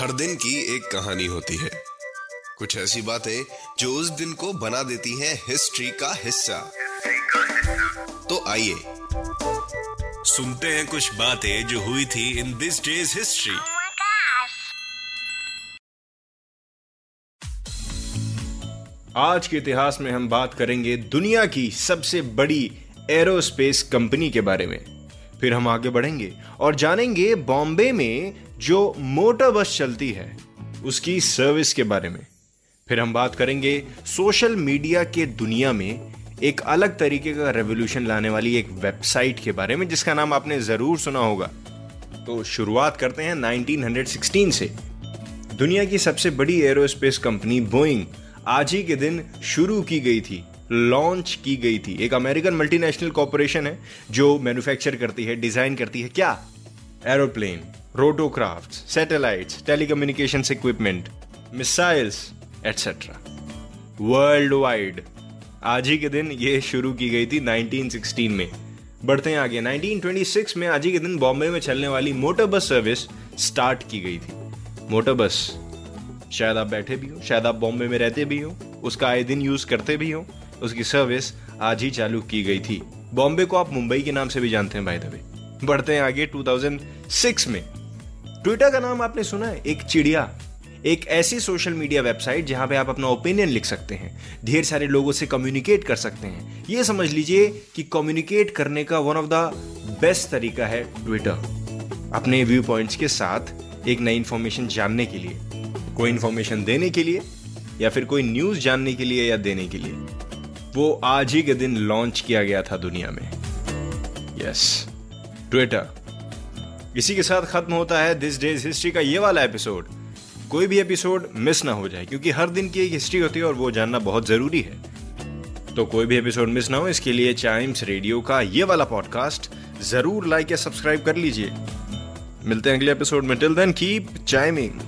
हर दिन की एक कहानी होती है। कुछ ऐसी बातें जो उस दिन को बना देती हैं हिस्ट्री का हिस्सा। तो आइए सुनते हैं कुछ बातें जो हुई थी इन दिस डेज़ हिस्ट्री. आज के इतिहास में हम बात करेंगे दुनिया की सबसे बड़ी एरोस्पेस कंपनी के बारे में। फिर हम आगे बढ़ेंगे और जानेंगे बॉम्बे में जो मोटर बस चलती है, उसकी सर्विस के बारे में। फिर हम बात करेंगे सोशल मीडिया के दुनिया में एक अलग तरीके का रेवोल्यूशन लाने वाली एक वेबसाइट के बारे में, जिसका नाम आपने ज़रूर सुना होगा। तो शुरुआत करते हैं 1916 से। दुनिया की सबसे बड़ी एरोस्पेस कंपनी बोइंग आज ही के दिन शुरू की गई थी। लॉन्च की गई थी। एक अमेरिकन मल्टीनेशनल कॉरपोरेशन है, जो मैन्युफैक्चर करती है डिज़ाइन करती है। क्या? Aeroplane rotorcraft satellites telecommunication equipment missiles etcetera world wide आज ही के दिन ये शुरू की गई थी 1916 में। बढ़ते हैं आगे। 1926 में आज ही के दिन बॉम्बे में चलने वाली मोटर बस सर्विस स्टार्ट की गई थी। मोटर बस शायद आप बैठे भी हो, शायद आप बॉम्बे में रहते भी हो, उसका आए दिन यूज़ करते भी हो। उसकी सर्विस आज ही चालू की गई थी। बॉम्बे को आप मुंबई के नाम से भी जानते हैं बाय द वे बढ़ते हैं आगे 2006 में। ट्विटर का नाम आपने सुना है? एक चिड़िया। एक ऐसी सोशल मीडिया वेबसाइट जहाँ पे आप अपना ओपिनियन लिख सकते हैं। ढेर सारे लोगों से कम्युनिकेट कर सकते हैं। ये समझ लीजिए कि कम्युनिकेट करने का वन ऑफ़ द बेस्ट तरीका है ट्विटर अपने व्यू पॉइंट्स के साथ एक नई इंफॉर्मेशन जानने के लिए। कोई इंफॉर्मेशन देने के लिए या फिर कोई न्यूज़ जानने के लिए या देने के लिए। वो आज ही के दिन लॉन्च किया गया था दुनिया में। यस ट्विटर इसी के साथ खत्म होता है दिस डेज़ हिस्ट्री का ये वाला एपिसोड कोई भी एपिसोड मिस ना हो जाए, क्योंकि हर दिन की एक हिस्ट्री होती है और वो जानना बहुत ज़रूरी है। तो कोई भी एपिसोड मिस ना हो, इसके लिए चाइम्स रेडियो का ये वाला पॉडकास्ट ज़रूर लाइक या सब्सक्राइब कर लीजिए। मिलते हैं अगले एपिसोड में। Till then keep chiming